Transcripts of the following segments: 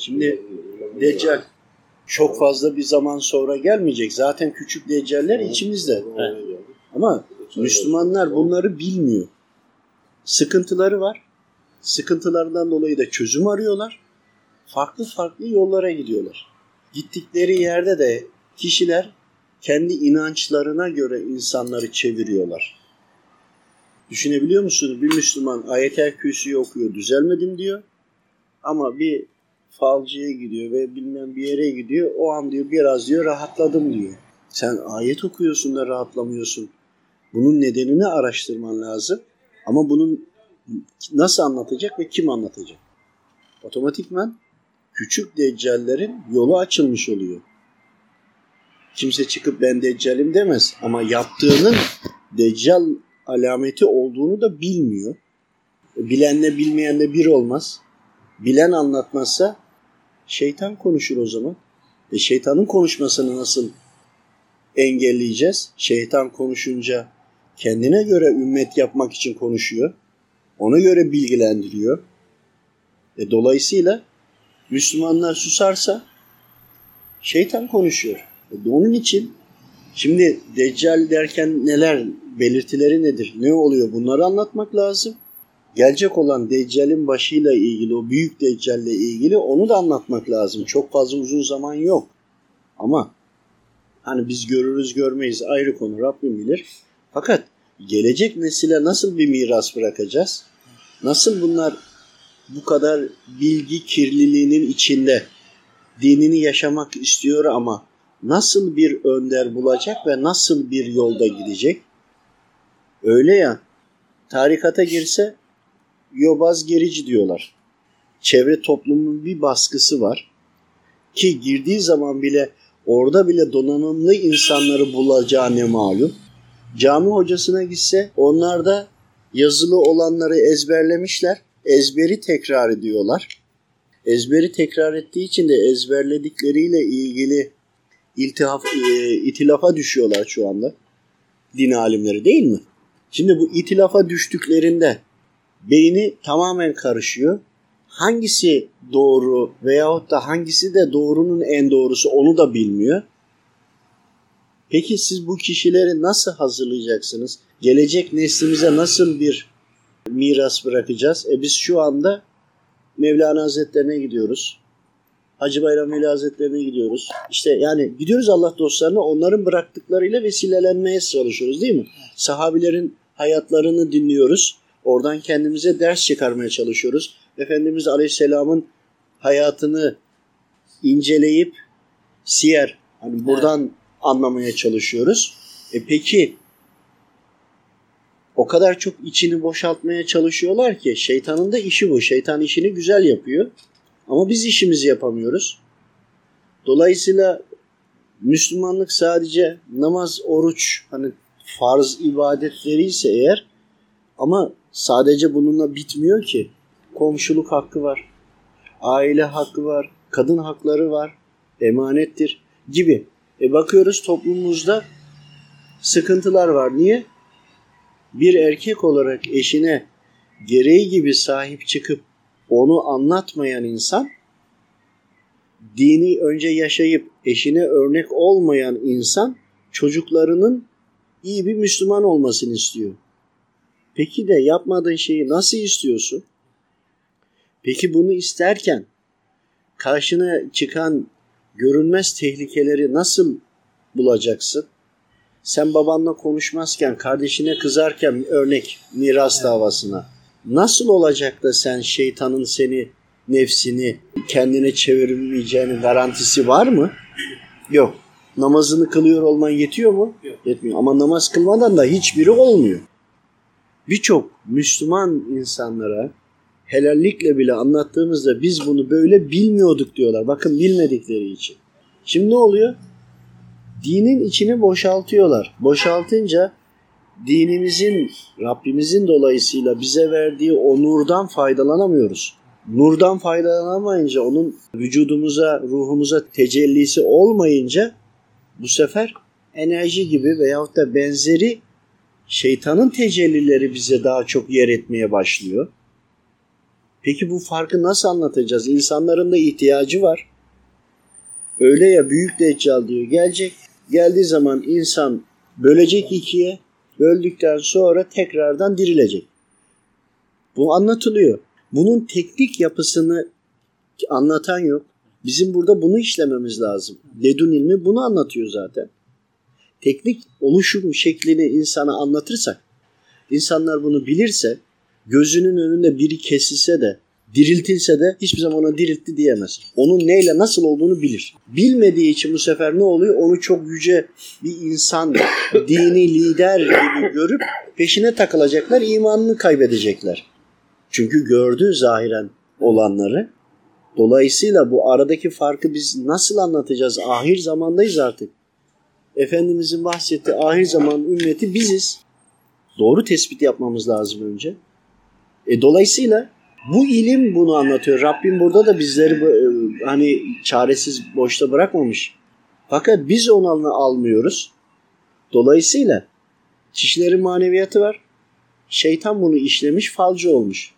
Şimdi Deccal çok fazla bir zaman sonra gelmeyecek. Zaten küçük Deccaller içimizde. Ama Müslümanlar bunları bilmiyor. Sıkıntıları var. Sıkıntılarından dolayı da çözüm arıyorlar. Farklı farklı yollara gidiyorlar. Gittikleri yerde de kişiler kendi inançlarına göre insanları çeviriyorlar. Düşünebiliyor musunuz? Bir Müslüman ayet-el kürsüyü okuyor, düzelmedim diyor. Ama bir falcıya gidiyor ve bilmem bir yere gidiyor. O an diyor biraz diyor rahatladım diyor. Sen ayet okuyorsun da rahatlamıyorsun. Bunun nedenini araştırman lazım. Ama bunun nasıl anlatacak ve kim anlatacak? Otomatikman küçük deccallerin yolu açılmış oluyor. Kimse çıkıp ben deccalim demez ama yaptığının deccal alameti olduğunu da bilmiyor. Bilenle bilmeyenle bir olmaz. Bilen anlatmazsa şeytan konuşur o zaman. E şeytanın konuşmasını nasıl engelleyeceğiz? Şeytan konuşunca kendine göre ümmet yapmak için konuşuyor. Ona göre bilgilendiriyor. E dolayısıyla Müslümanlar susarsa şeytan konuşuyor. E onun için şimdi Deccal derken neler, belirtileri nedir, ne oluyor bunları anlatmak lazım. Gelecek olan Deccal'in başıyla ilgili, o büyük Deccal'le ilgili onu da anlatmak lazım. Çok fazla uzun zaman yok. Ama hani biz görürüz görmeyiz ayrı konu Rabbim bilir. Fakat gelecek nesile nasıl bir miras bırakacağız? Nasıl bunlar bu kadar bilgi kirliliğinin içinde dinini yaşamak istiyor ama nasıl bir önder bulacak ve nasıl bir yolda gidecek? Öyle ya, tarikata girse yobaz gerici diyorlar. Çevre toplumun bir baskısı var. Ki girdiği zaman bile orada bile donanımlı insanları bulacağı ne malum. Cami hocasına gitse onlar da yazılı olanları ezberlemişler. Ezberi tekrar ediyorlar. Ezberi tekrar ettiği için de ezberledikleriyle ilgili iltihaf, e, itilafa düşüyorlar şu anda. Din alimleri değil mi? Şimdi bu itilafa düştüklerinde beyni tamamen karışıyor. Hangisi doğru veyahut da hangisi de doğrunun en doğrusu onu da bilmiyor. Peki siz bu kişileri nasıl hazırlayacaksınız? Gelecek neslimize nasıl bir miras bırakacağız? E biz şu anda Mevlana Hazretlerine gidiyoruz. Hacı Bayram Veli Hazretlerine gidiyoruz. İşte yani gidiyoruz Allah dostlarına onların bıraktıklarıyla vesilelenmeye çalışıyoruz değil mi? Sahabilerin hayatlarını dinliyoruz. Oradan kendimize ders çıkarmaya çalışıyoruz. Efendimiz Aleyhisselam'ın hayatını inceleyip siyer hani buradan evet. anlamaya çalışıyoruz. E peki o kadar çok içini boşaltmaya çalışıyorlar ki şeytanın da işi bu. Şeytan işini güzel yapıyor. Ama biz işimizi yapamıyoruz. Dolayısıyla Müslümanlık sadece namaz, oruç hani farz ibadetleri ise eğer ama sadece bununla bitmiyor ki. Komşuluk hakkı var. Aile hakkı var. Kadın hakları var. Emanettir gibi. E bakıyoruz toplumumuzda sıkıntılar var. Niye? Bir erkek olarak eşine gereği gibi sahip çıkıp onu anlatmayan insan dini önce yaşayıp eşine örnek olmayan insan çocuklarının iyi bir Müslüman olmasını istiyor. Peki de yapmadığın şeyi nasıl istiyorsun? Peki bunu isterken karşına çıkan görünmez tehlikeleri nasıl bulacaksın? Sen babanla konuşmazken, kardeşine kızarken örnek miras davasına nasıl olacak da sen şeytanın seni, nefsini kendine çevirmeyeceğinin garantisi var mı? Yok. Namazını kılıyor olman yetiyor mu? Yok. Yetmiyor. Ama namaz kılmadan da hiçbiri olmuyor. Birçok Müslüman insanlara helallikle bile anlattığımızda biz bunu böyle bilmiyorduk diyorlar. Bakın bilmedikleri için. Şimdi ne oluyor? Dinin içini boşaltıyorlar. Boşaltınca dinimizin, Rabbimizin dolayısıyla bize verdiği o nurdan faydalanamıyoruz. Nurdan faydalanamayınca, onun vücudumuza, ruhumuza tecellisi olmayınca bu sefer enerji gibi veyahut da benzeri şeytanın tecellileri bize daha çok yer etmeye başlıyor. Peki bu farkı nasıl anlatacağız? İnsanların da ihtiyacı var. Öyle ya büyük deccal diyor gelecek. Geldiği zaman insan bölecek ikiye. Böldükten sonra tekrardan dirilecek. Bu anlatılıyor. Bunun teknik yapısını anlatan yok. Bizim burada bunu işlememiz lazım. Ledun ilmi bunu anlatıyor zaten. Teknik oluşum şeklini insana anlatırsak, insanlar bunu bilirse, gözünün önünde biri kesilse de, diriltilse de hiçbir zaman ona diriltti diyemez. Onun neyle nasıl olduğunu bilir. Bilmediği için bu sefer ne oluyor? Onu çok yüce bir insan, dini lider gibi görüp peşine takılacaklar, imanını kaybedecekler. Çünkü gördü zahiren olanları. Dolayısıyla bu aradaki farkı biz nasıl anlatacağız? Ahir zamandayız artık. Efendimizin bahsettiği ahir zaman ümmeti biziz. Doğru tespit yapmamız lazım önce. E, dolayısıyla bu ilim bunu anlatıyor. Rabbim burada da bizleri e, hani çaresiz boşta bırakmamış. Fakat biz onu almıyoruz. Dolayısıyla kişilerin maneviyatı var. Şeytan bunu işlemiş, falcı olmuş.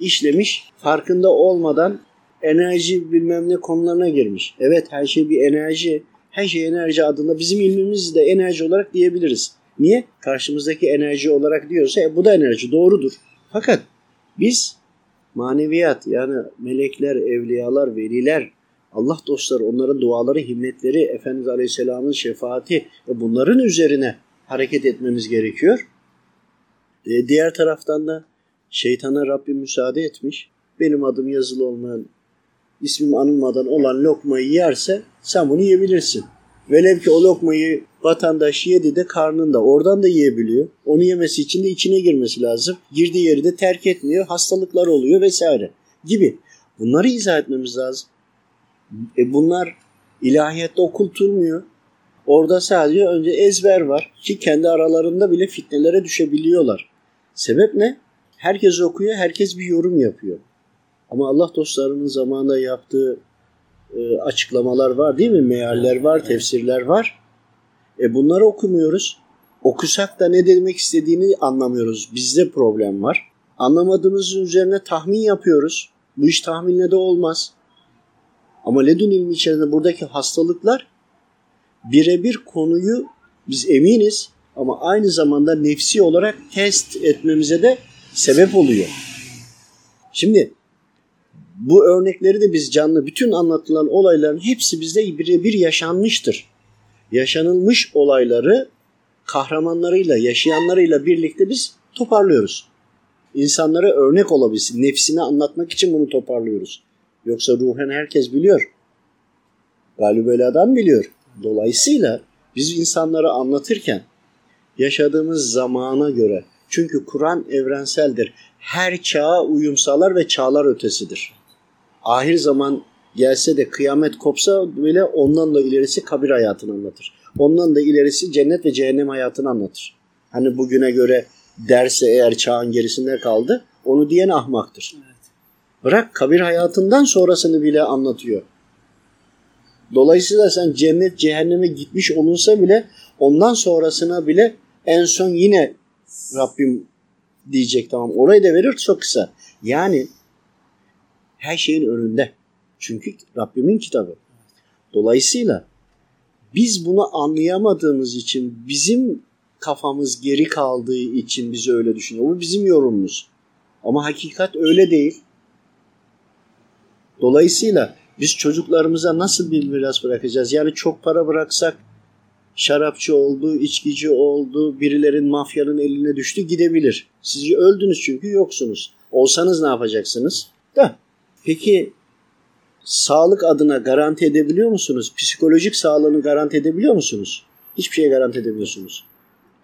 İşlemiş, farkında olmadan enerji bilmem ne konularına girmiş. Evet her şey bir enerji. Her şey enerji adında bizim ilmimizi de enerji olarak diyebiliriz. Niye? Karşımızdaki enerji olarak diyorsa e, bu da enerji doğrudur. Fakat biz maneviyat yani melekler, evliyalar, veliler, Allah dostları, onların duaları, himmetleri, Efendimiz Aleyhisselam'ın şefaati ve bunların üzerine hareket etmemiz gerekiyor. E, diğer taraftan da şeytana Rabbim müsaade etmiş. Benim adım yazılı olmayan, ismim anılmadan olan lokmayı yerse sen bunu yiyebilirsin. Velev ki o lokmayı vatandaş yedi de karnında oradan da yiyebiliyor. Onu yemesi için de içine girmesi lazım. Girdiği yeri de terk etmiyor. Hastalıklar oluyor vesaire gibi. Bunları izah etmemiz lazım. E bunlar ilahiyette okutulmuyor. Orada sadece önce ezber var ki kendi aralarında bile fitnelere düşebiliyorlar. Sebep ne? Herkes okuyor, herkes bir yorum yapıyor. Ama Allah dostlarının zamanında yaptığı e, açıklamalar var değil mi? Mealler var, tefsirler var. E bunları okumuyoruz. Okusak da ne demek istediğini anlamıyoruz. Bizde problem var. Anlamadığımız üzerine tahmin yapıyoruz. Bu iş tahminle de olmaz. Ama ledun ilmi içerisinde buradaki hastalıklar birebir konuyu biz eminiz ama aynı zamanda nefsi olarak test etmemize de sebep oluyor. Şimdi bu örnekleri de biz canlı bütün anlatılan olayların hepsi bizde birebir yaşanmıştır. Yaşanılmış olayları kahramanlarıyla, yaşayanlarıyla birlikte biz toparlıyoruz. İnsanlara örnek olabilsin, nefsini anlatmak için bunu toparlıyoruz. Yoksa ruhen herkes biliyor. Galibela'dan biliyor. Dolayısıyla biz insanlara anlatırken yaşadığımız zamana göre çünkü Kur'an evrenseldir. Her çağa uyum sağlar ve çağlar ötesidir. Ahir zaman gelse de kıyamet kopsa bile ondan da ilerisi kabir hayatını anlatır. Ondan da ilerisi cennet ve cehennem hayatını anlatır. Hani bugüne göre derse eğer çağın gerisinde kaldı onu diyen ahmaktır. Evet. Bırak kabir hayatından sonrasını bile anlatıyor. Dolayısıyla sen cennet cehenneme gitmiş olunsa bile ondan sonrasına bile en son yine Rabbim diyecek tamam. Orayı da verir çok kısa. Yani her şeyin önünde. Çünkü Rabbimin kitabı. Dolayısıyla biz bunu anlayamadığımız için bizim kafamız geri kaldığı için biz öyle düşünüyor. Bu bizim yorumumuz. Ama hakikat öyle değil. Dolayısıyla biz çocuklarımıza nasıl bir miras bırakacağız? Yani çok para bıraksak şarapçı oldu, içkici oldu, birilerin mafyanın eline düştü gidebilir. Siz öldünüz çünkü yoksunuz. Olsanız ne yapacaksınız? Da. Peki sağlık adına garanti edebiliyor musunuz? Psikolojik sağlığını garanti edebiliyor musunuz? Hiçbir şeye garanti edemiyorsunuz.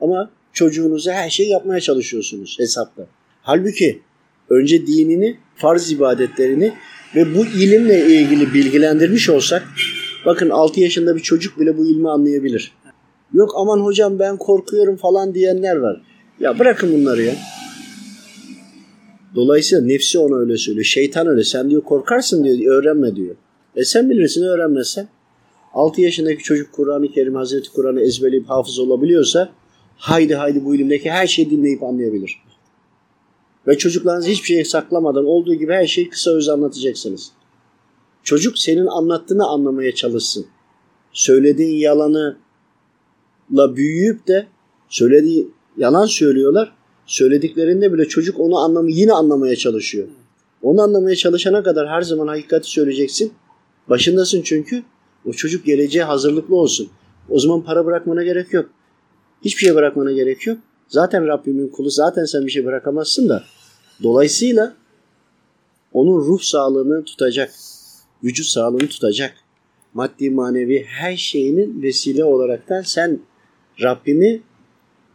Ama çocuğunuza her şey yapmaya çalışıyorsunuz hesapla. Halbuki önce dinini, farz ibadetlerini ve bu ilimle ilgili bilgilendirmiş olsak bakın 6 yaşında bir çocuk bile bu ilmi anlayabilir. Yok aman hocam ben korkuyorum falan diyenler var. Ya bırakın bunları ya. Dolayısıyla nefsi ona öyle söylüyor. Şeytan öyle. Sen diyor korkarsın diyor. Öğrenme diyor. E sen bilirsin öğrenmezsen. 6 yaşındaki çocuk Kur'an-ı Kerim, Hazreti Kur'an'ı ezberleyip hafız olabiliyorsa haydi haydi bu ilimdeki her şeyi dinleyip anlayabilir. Ve çocuklarınıza hiçbir şey saklamadan olduğu gibi her şeyi kısa öz anlatacaksınız. Çocuk senin anlattığını anlamaya çalışsın. Söylediğin yalanı la büyüyüp de söylediği yalan söylüyorlar. Söylediklerinde bile çocuk onu anlamı yine anlamaya çalışıyor. Onu anlamaya çalışana kadar her zaman hakikati söyleyeceksin. Başındasın çünkü. O çocuk geleceğe hazırlıklı olsun. O zaman para bırakmana gerek yok. Hiçbir şey bırakmana gerek yok. Zaten Rabbimin kulu zaten sen bir şey bırakamazsın da. Dolayısıyla onun ruh sağlığını tutacak. Vücut sağlığını tutacak. Maddi manevi her şeyinin vesile olaraktan sen Rabbini,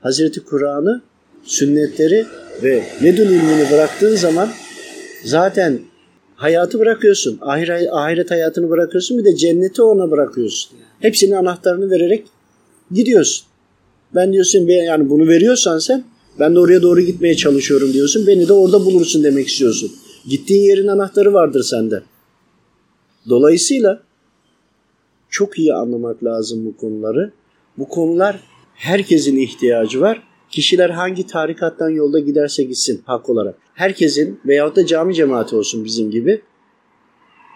Hazreti Kur'an'ı, sünnetleri ve ledun ilmini bıraktığın zaman zaten hayatı bırakıyorsun. Ahiret, ahiret hayatını bırakıyorsun bir de cenneti ona bırakıyorsun. Hepsinin anahtarını vererek gidiyorsun. Ben diyorsun yani bunu veriyorsan sen ben de oraya doğru gitmeye çalışıyorum diyorsun. Beni de orada bulursun demek istiyorsun. Gittiğin yerin anahtarı vardır sende. Dolayısıyla çok iyi anlamak lazım bu konuları. Bu konular herkesin ihtiyacı var. Kişiler hangi tarikattan yolda giderse gitsin hak olarak. Herkesin veyahut da cami cemaati olsun bizim gibi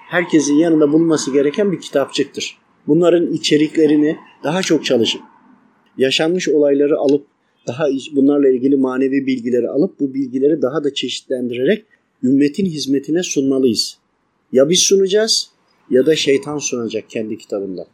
herkesin yanında bulunması gereken bir kitapçıktır. Bunların içeriklerini daha çok çalışın. Yaşanmış olayları alıp daha bunlarla ilgili manevi bilgileri alıp bu bilgileri daha da çeşitlendirerek ümmetin hizmetine sunmalıyız. Ya biz sunacağız ya da şeytan sunacak kendi kitabında.